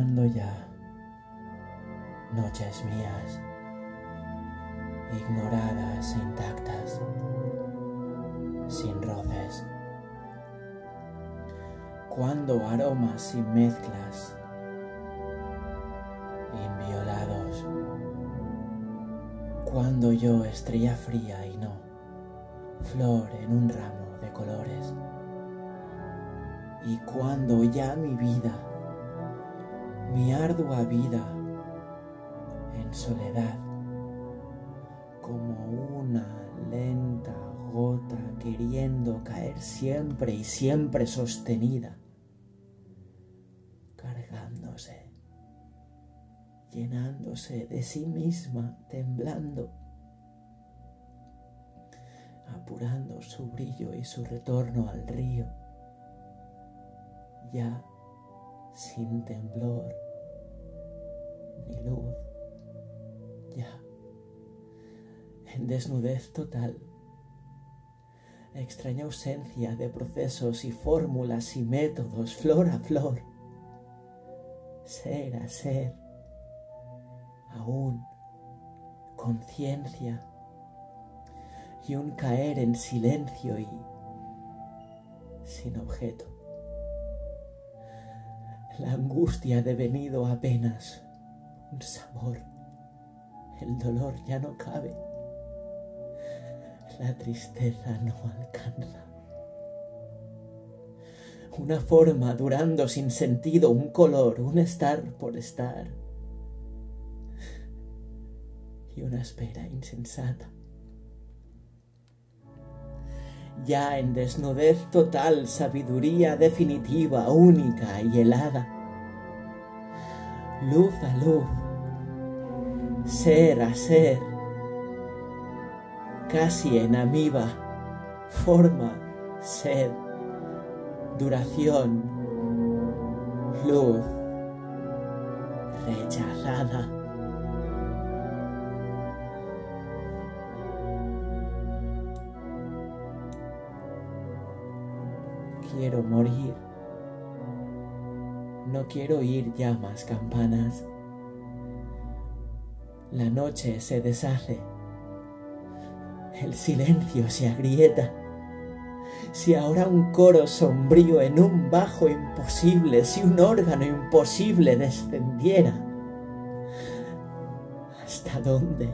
Cuando ya noches mías, ignoradas e intactas, sin roces. Cuando aromas y mezclas, inviolados. Cuando yo, estrella fría y no, flor en un ramo de colores. Y cuando ya mi vida, mi ardua vida, en soledad, como una lenta gota queriendo caer siempre y siempre sostenida, cargándose, llenándose de sí misma, temblando, apurando su brillo y su retorno al río, ya sin temblor ni luz, ya. En desnudez total, extraña ausencia de procesos y fórmulas y métodos, flor a flor, ser a ser, aún. Conciencia. Y un caer en silencio y sin objeto. La angustia devenido apenas un sabor. El dolor ya no cabe la tristeza no alcanza. Una forma durando sin sentido, un color, un estar por estar. Y una espera insensata. Ya en desnudez total, sabiduría definitiva, única y helada. Luz a luz, ser a ser casi en amiba, forma, sed, duración, luz, rechazada. Quiero morir. No quiero oír llamas, campanas. La noche se deshace el silencio se agrieta. Si ahora un coro sombrío en un bajo imposible, si un órgano imposible descendiera, ¿hasta dónde?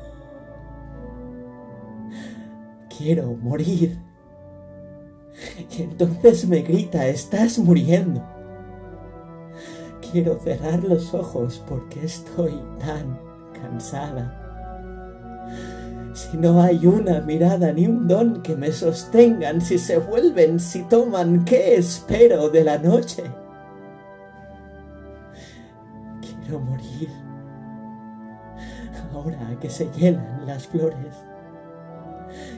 Quiero morir. Entonces me grita, estás muriendo. Quiero cerrar los ojos porque estoy tan cansada si no hay una mirada ni un don que me sostengan, si se vuelven, si toman, ¿qué espero de la noche? Quiero morir. Ahora que se llenan las flores,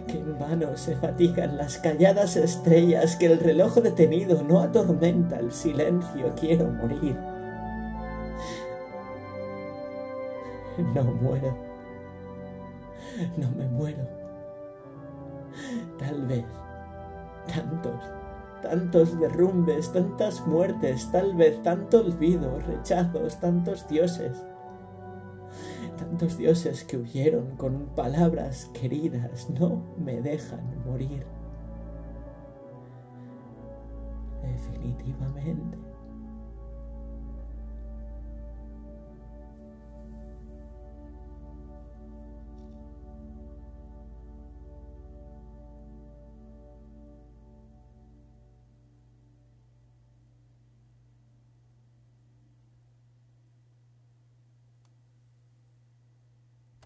que en vano se fatigan las calladas estrellas, que el reloj detenido no atormenta el silencio, quiero morir. No muero no me muero. Tal vez tantos, tantos derrumbes, tantas muertes, tal vez tanto olvido, rechazos, tantos dioses, tantos dioses que huyeron con palabras queridas, no me dejan morir. Definitivamente.